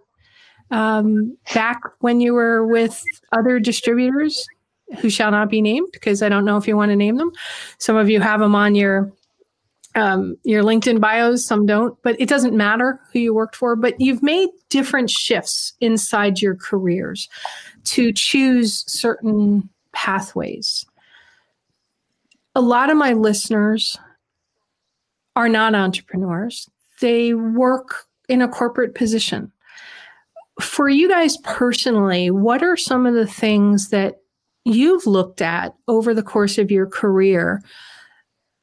um, back when you were with other distributors who shall not be named because I don't know if you want to name them. Some of you have them on your um, your LinkedIn bios, some don't, but it doesn't matter who you worked for. But you've made different shifts inside your careers to choose certain pathways. A lot of my listeners are not entrepreneurs, they work in a corporate position. For you guys personally, what are some of the things that you've looked at over the course of your career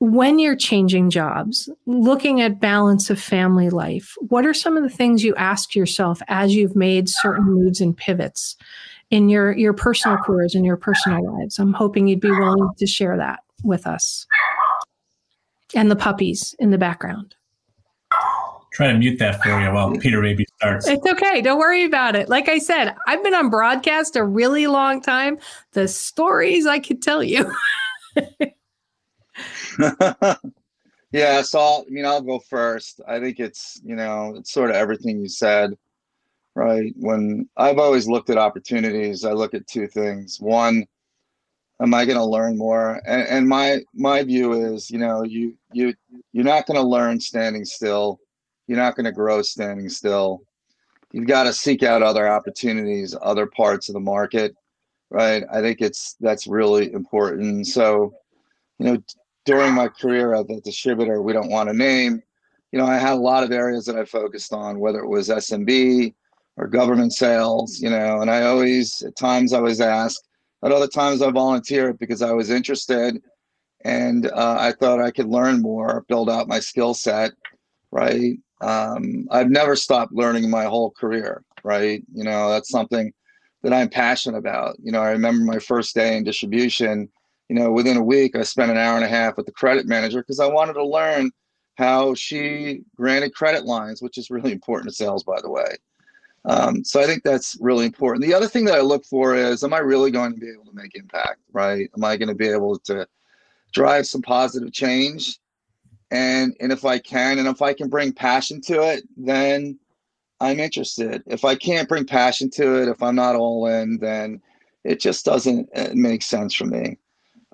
when you're changing jobs, looking at balance of family life, what are some of the things you ask yourself as you've made certain moves and pivots in your your personal careers and your personal lives? I'm hoping you'd be willing to share that with us. And the puppies in the background. Try to mute that for you while Peter maybe starts. It's okay. Don't worry about it. Like I said, I've been on broadcast a really long time. The stories I could tell you. yeah, so I'll, I mean, I'll go first. I think it's you know it's sort of everything you said, right? When I've always looked at opportunities, I look at two things. One, am I going to learn more? And, and my my view is, you know, you you you're not going to learn standing still. You're not going to grow standing still. You've got to seek out other opportunities, other parts of the market, right? I think it's that's really important. So, you know, during my career at the distributor we don't want to name, you know, I had a lot of areas that I focused on, whether it was SMB or government sales, you know, and I always, at times I was asked, at other times I volunteered because I was interested and uh, I thought I could learn more, build out my skill set, right? Um, I've never stopped learning my whole career, right? You know, that's something that I'm passionate about. You know, I remember my first day in distribution you know, within a week, I spent an hour and a half with the credit manager because I wanted to learn how she granted credit lines, which is really important to sales, by the way. Um, so I think that's really important. The other thing that I look for is, am I really going to be able to make impact? Right? Am I going to be able to drive some positive change? And and if I can, and if I can bring passion to it, then I'm interested. If I can't bring passion to it, if I'm not all in, then it just doesn't uh, make sense for me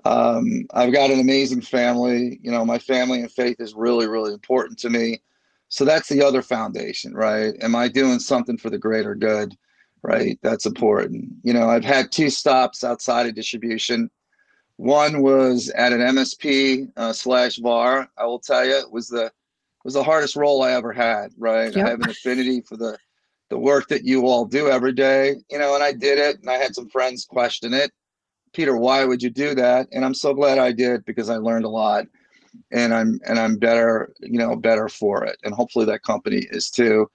Um, I've got an amazing family. You know, my family and faith is really, really important to me. So that's the other foundation, right? Am I doing something for the greater good? Right. That's important. You know, I've had two stops outside of distribution. One was at an MSP uh, slash VAR. I will tell you, it was the was the hardest role I ever had. Right. Yep. I have an affinity for the the work that you all do every day. You know, and I did it, and I had some friends question it. Peter, why would you do that? And I'm so glad I did because I learned a lot and I'm and I'm better, you know, better for it. And hopefully that company is too.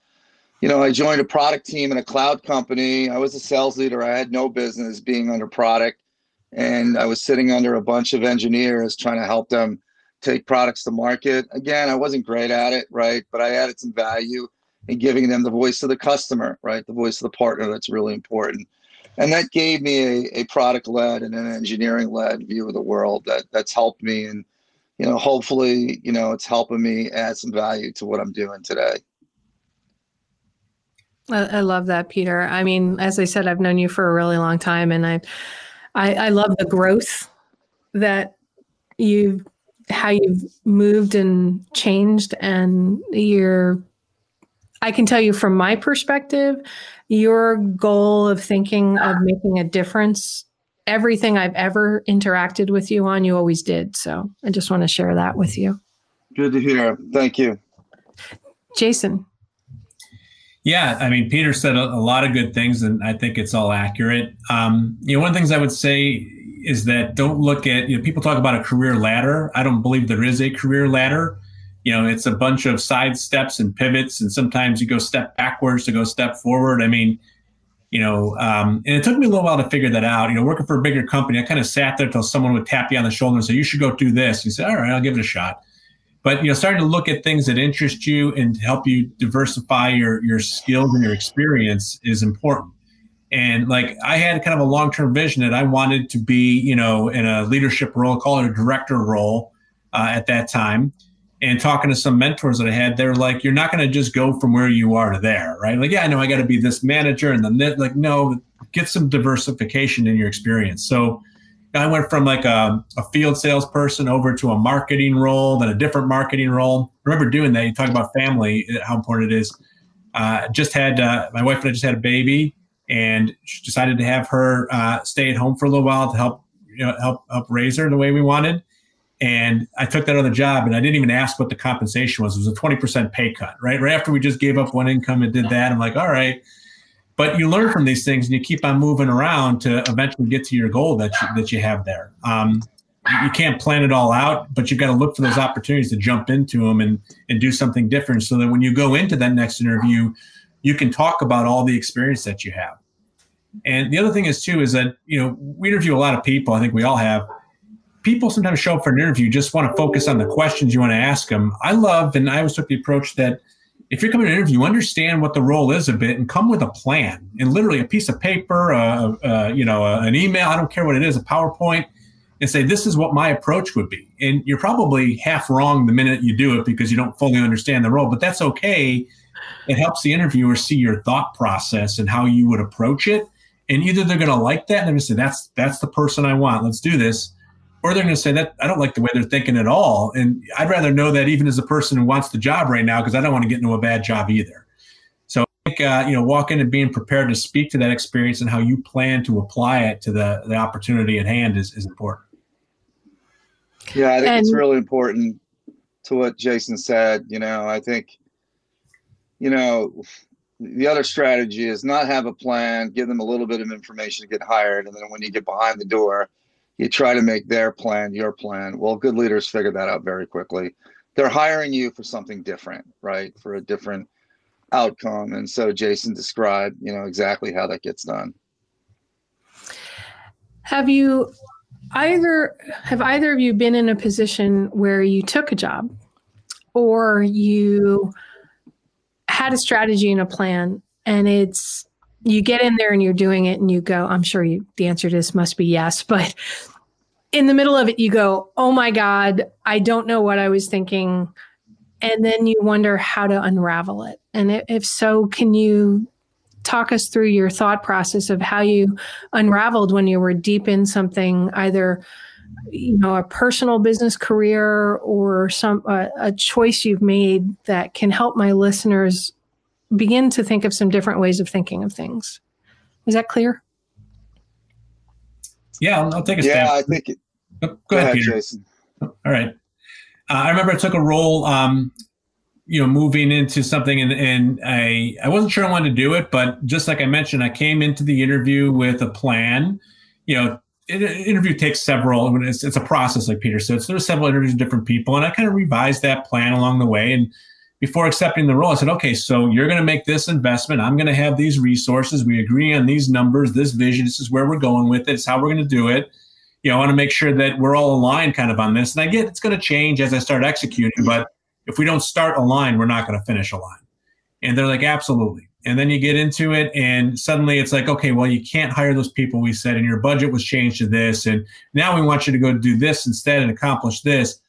You know, I joined a product team in a cloud company. I was a sales leader. I had no business being under product. And I was sitting under a bunch of engineers trying to help them take products to market. Again, I wasn't great at it, right? But I added some value in giving them the voice of the customer, right? The voice of the partner that's really important. And that gave me a, a product led and an engineering led view of the world that that's helped me and you know, hopefully, you know, it's helping me add some value to what I'm doing today. I, I love that, Peter. I mean, as I said, I've known you for a really long time, and I, I, I love the growth that you've, how you've moved and changed, and you're. I can tell you from my perspective, your goal of thinking of making a difference everything I've ever interacted with you on, you always did. So I just want to share that with you. Good to hear. Thank you. Jason. Yeah, I mean, Peter said a, a lot of good things, and I think it's all accurate. Um, you know, one of the things I would say is that don't look at, you know, people talk about a career ladder. I don't believe there is a career ladder. You know, it's a bunch of side steps and pivots, and sometimes you go step backwards to go step forward. I mean, you know, um, and it took me a little while to figure that out. You know, working for a bigger company, I kind of sat there till someone would tap you on the shoulder and say, "You should go do this." You say, "All right, I'll give it a shot." But you know, starting to look at things that interest you and help you diversify your your skills and your experience is important. And like I had kind of a long term vision that I wanted to be, you know, in a leadership role, call it a director role uh, at that time and talking to some mentors that I had, they're like, you're not going to just go from where you are to there, right? Like, yeah, I know I got to be this manager and then like, no, get some diversification in your experience. So I went from like a, a, field salesperson over to a marketing role, then a different marketing role. I remember doing that. You talk about family, how important it is. Uh, just had uh, my wife and I just had a baby, and decided to have her uh, stay at home for a little while to help you know help help raise her the way we wanted. And I took that other job and I didn't even ask what the compensation was. It was a 20% pay cut, right? Right after we just gave up one income and did that, I'm like, all right. But you learn from these things and you keep on moving around to eventually get to your goal that you, that you have there. Um, you can't plan it all out, but you've got to look for those opportunities to jump into them and, and do something different so that when you go into that next interview, you can talk about all the experience that you have. And the other thing is too is that, you know, we interview a lot of people. I think we all have people sometimes show up for an interview just want to focus on the questions you want to ask them. I love, and I always took the approach that if you're coming to an interview, understand what the role is a bit and come with a plan and literally a piece of paper, uh, uh, you know, uh, an email, I don't care what it is, a PowerPoint, and say, this is what my approach would be. And you're probably half wrong the minute you do it because you don't fully understand the role, but that's okay. It helps the interviewer see your thought process and how you would approach it. And either they're going to like that and they're going to say, that's, that's the person I want. Let's do this or they're going to say that I don't like the way they're thinking at all. And I'd rather know that even as a person who wants the job right now, because I don't want to get into a bad job either. So I think, uh, you know, walk in and being prepared to speak to that experience and how you plan to apply it to the, the opportunity at hand is, is important. Yeah, I think and, it's really important to what Jason said. You know, I think, you know, the other strategy is not have a plan, give them a little bit of information to get hired. And then when you get behind the door, you try to make their plan your plan. Well, good leaders figure that out very quickly. They're hiring you for something different, right? For a different outcome. And so Jason described, you know, exactly how that gets done. Have you either have either of you been in a position where you took a job or you had a strategy and a plan and it's you get in there and you're doing it and you go, I'm sure you, the answer to this must be yes, but in the middle of it, you go, Oh my God, I don't know what I was thinking. And then you wonder how to unravel it. And if so, can you talk us through your thought process of how you unraveled when you were deep in something, either you know a personal business career or some uh, a choice you've made that can help my listeners begin to think of some different ways of thinking of things. Is that clear? Yeah i'll, I'll take a yeah stab. i think it, go, go, go ahead, ahead, Peter. jason. All right. Uh, i remember i took a role um, you know moving into something and, and i i wasn't sure i wanted to do it but just like i mentioned i came into the interview with a plan. You know an interview takes several it's, it's a process like peter said. So there's several interviews with different people and i kind of revised that plan along the way and before accepting the role i said okay so you're going to make this investment i'm going to have these resources we agree on these numbers this vision this is where we're going with it it's how we're going to do it you know i want to make sure that we're all aligned kind of on this and i get it's going to change as i start executing but if we don't start aligned, we're not going to finish aligned. And they're like, absolutely. And then you get into it, and suddenly it's like, okay, well, you can't hire those people we said, and your budget was changed to this, and now we want you to go do this instead and accomplish this.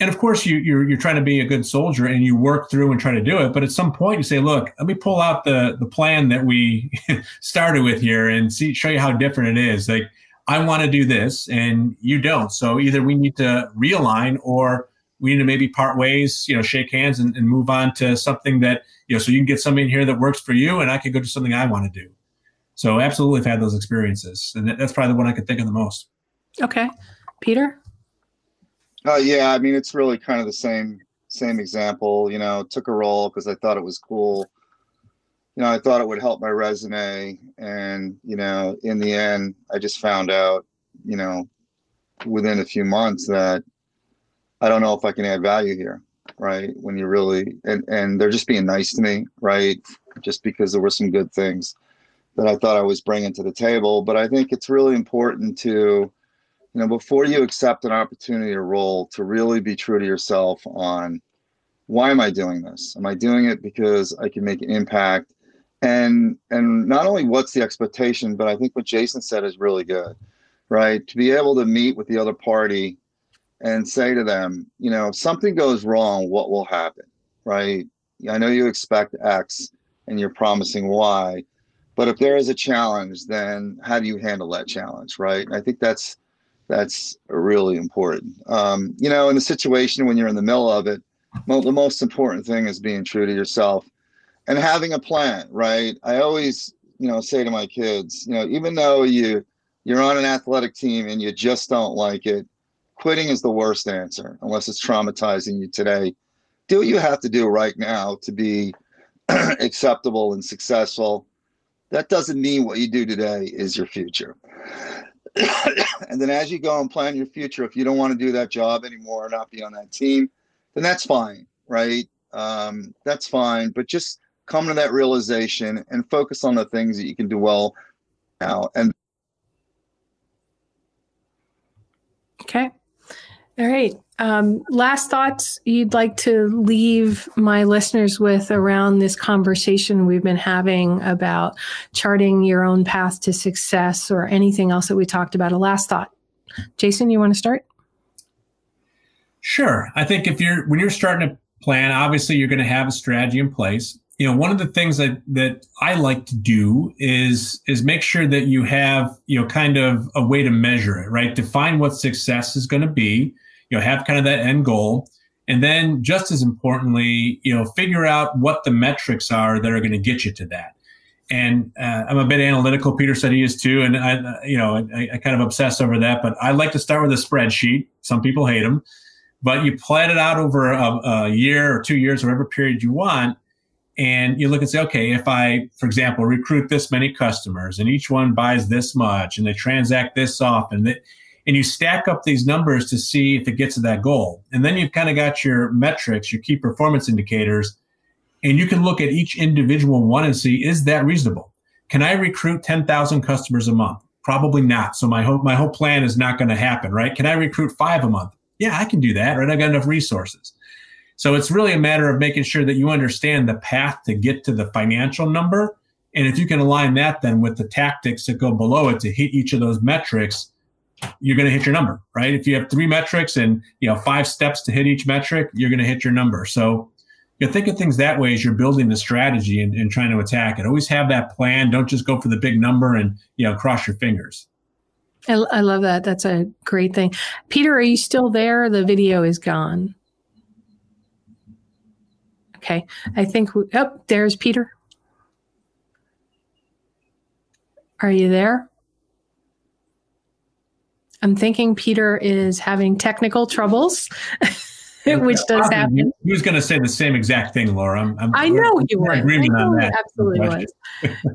And of course, you, you're you're trying to be a good soldier, and you work through and try to do it. But at some point, you say, look, let me pull out the the plan that we started with here and see show you how different it is. Like I want to do this, and you don't. So either we need to realign or we need to maybe part ways, you know, shake hands and, and, move on to something that, you know, so you can get something in here that works for you and I can go to something I want to do. So absolutely I've had those experiences. And that's probably the one I could think of the most. Okay. Peter? Uh, yeah, I mean it's really kind of the same same example, you know, took a role because I thought it was cool. You know, I thought it would help my resume and, you know, in the end I just found out, you know, within a few months that I don't know if I can add value here, right? When you really and and they're just being nice to me, right? Just because there were some good things that I thought I was bringing to the table. But I think it's really important to, you know, before you accept an opportunity or role, to really be true to yourself on why am I doing this? Am I doing it because I can make an impact? And and not only what's the expectation, but I think what Jason said is really good, right? To be able to meet with the other party and say to them, you know, if something goes wrong, what will happen? Right? I know you expect X and you're promising Y, but if there is a challenge, then how do you handle that challenge? Right? I think that's that's really important. Um, you know, in the situation when you're in the middle of it, well, the most important thing is being true to yourself and having a plan, right? I always, you know, say to my kids, you know, even though you you're on an athletic team and you just don't like it, quitting is the worst answer unless it's traumatizing you today. Do what you have to do right now to be acceptable and successful. That doesn't mean what you do today is your future. and then as you go and plan your future, if you don't want to do that job anymore or not be on that team, then that's fine, right? Um, that's fine. But just come to that realization and focus on the things that you can do well now. And okay. All right. Um, last thoughts you'd like to leave my listeners with around this conversation we've been having about charting your own path to success or anything else that we talked about? A last thought. Jason, you want to start? Sure. I think if you're when you're starting to plan, obviously you're going to have a strategy in place. You know, one of the things that that I like to do is is make sure that you have you know kind of a way to measure it, right? Define what success is going to be you know, have kind of that end goal. And then just as importantly, you know, figure out what the metrics are that are going to get you to that. And uh, I'm a bit analytical. Peter said he is too. And I, you know, I, I kind of obsess over that, but I like to start with a spreadsheet. Some people hate them, but you plan it out over a, a year or two years, whatever period you want. And you look and say, okay, if I, for example, recruit this many customers and each one buys this much and they transact this often, that and you stack up these numbers to see if it gets to that goal. And then you've kind of got your metrics, your key performance indicators, and you can look at each individual one and see is that reasonable? Can I recruit 10,000 customers a month? Probably not. So my whole my whole plan is not going to happen, right? Can I recruit 5 a month? Yeah, I can do that, right? I've got enough resources. So it's really a matter of making sure that you understand the path to get to the financial number. And if you can align that then with the tactics that go below it to hit each of those metrics, you're going to hit your number, right? If you have three metrics and you know five steps to hit each metric, you're going to hit your number. So you think of things that way as you're building the strategy and, and, trying to attack it. Always have that plan. Don't just go for the big number and you know cross your fingers. I, I love that. That's a great thing. Peter, are you still there? The video is gone. Okay. I think, we, oh, there's Peter. Are you there? I'm thinking Peter is having technical troubles, which does happen. He was going to say the same exact thing, Laura. I'm, I'm, i know you were. Agreement on that. Absolutely was.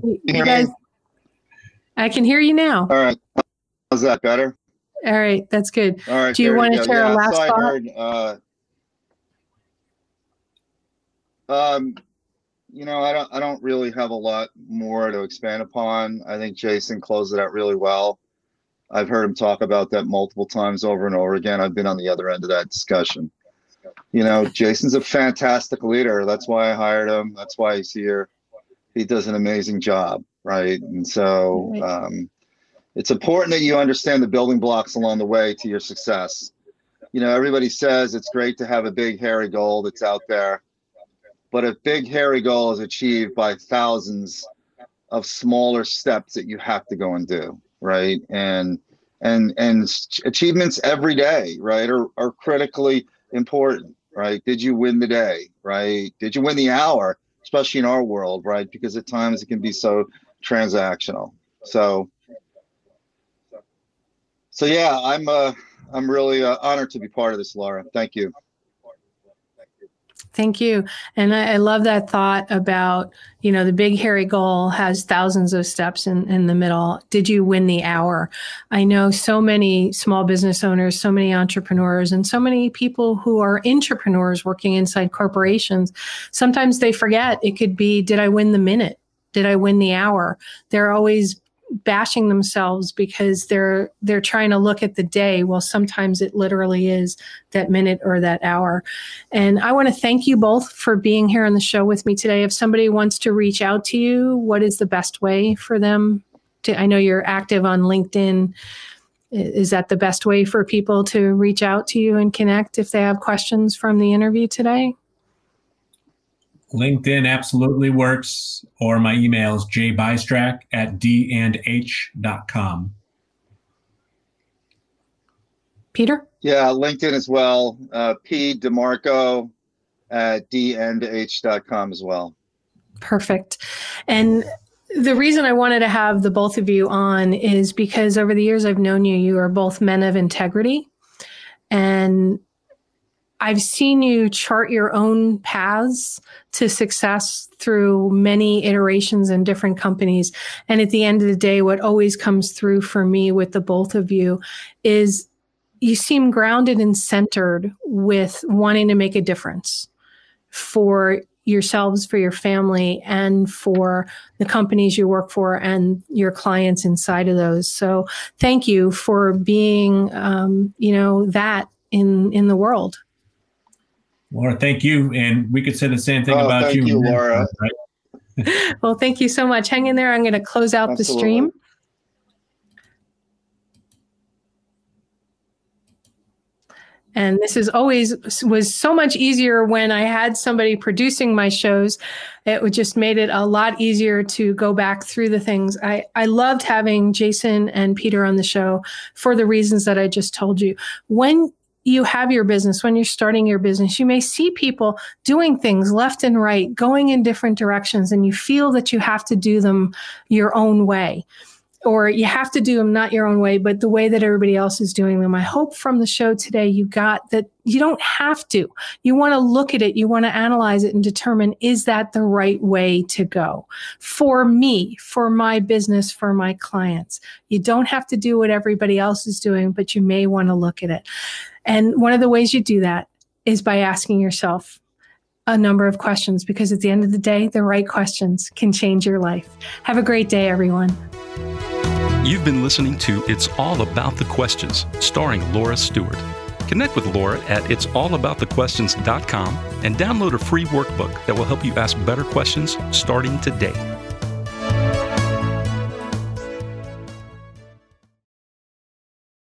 you guys, I can hear you now. All right. How's that better? All right, that's good. All right. Do you want to share yeah, a last so thought? Uh, um, you know, I don't, I don't really have a lot more to expand upon. I think Jason closed it out really well. I've heard him talk about that multiple times over and over again. I've been on the other end of that discussion. You know, Jason's a fantastic leader. That's why I hired him. That's why he's here. He does an amazing job, right? And so, um, it's important that you understand the building blocks along the way to your success. You know, everybody says it's great to have a big hairy goal that's out there, but a big hairy goal is achieved by thousands of smaller steps that you have to go and do, right? And and and achievements every day, right, are are critically important, right? Did you win the day, right? Did you win the hour, especially in our world, right? Because at times it can be so transactional. So so yeah, I'm uh, I'm really uh, honored to be part of this, Laura. Thank you. Thank you. And I, I, love that thought about, you know, the big hairy goal has thousands of steps in, in the middle. Did you win the hour? I know so many small business owners, so many entrepreneurs, and so many people who are entrepreneurs working inside corporations. Sometimes they forget it could be, did I win the minute? Did I win the hour? They're always bashing themselves because they're they're trying to look at the day. Well sometimes it literally is that minute or that hour. And i want to thank you both for being here on the show with me today. If somebody wants to reach out to you what is the best way for them to i know you're active on linkedin. Is that the best way for people to reach out to you and connect if they have questions from the interview today LinkedIn absolutely works, or my email is jbystrak at dandh.com. Peter? Yeah, LinkedIn as well. Uh, P DeMarco at dandh.com as well. Perfect. And the reason I wanted to have the both of you on is because over the years I've known you, you are both men of integrity. And I've seen you chart your own paths to success through many iterations in different companies. And at the end of the day, what always comes through for me with the both of you is you seem grounded and centered with wanting to make a difference for yourselves, for your family, and for the companies you work for and your clients inside of those. So thank you for being, um, you know, that in in the world. Laura, thank you. And we could say the same thing oh, about thank you. you Laura. Right? well, thank you so much. Hang in there. I'm going to close out Absolutely. the stream. And this is always was so much easier when I had somebody producing my shows. It just made it a lot easier to go back through the things. I, I loved having Jason and Peter on the show for the reasons that I just told you. When you have your business, when you're starting your business, you may see people doing things left and right, going in different directions, and you feel that you have to do them your own way. Or you have to do them not your own way, but the way that everybody else is doing them. I hope from the show today you got that you don't have to. You want to look at it, you want to analyze it and determine is that the right way to go for me, for my business, for my clients. You don't have to do what everybody else is doing, but you may want to look at it. And one of the ways you do that is by asking yourself a number of questions because at the end of the day, the right questions can change your life. Have a great day, everyone. You've been listening to It's All About the Questions, starring Laura Stewart. Connect with Laura at it'sallaboutthequestions.com and download a free workbook that will help you ask better questions starting today.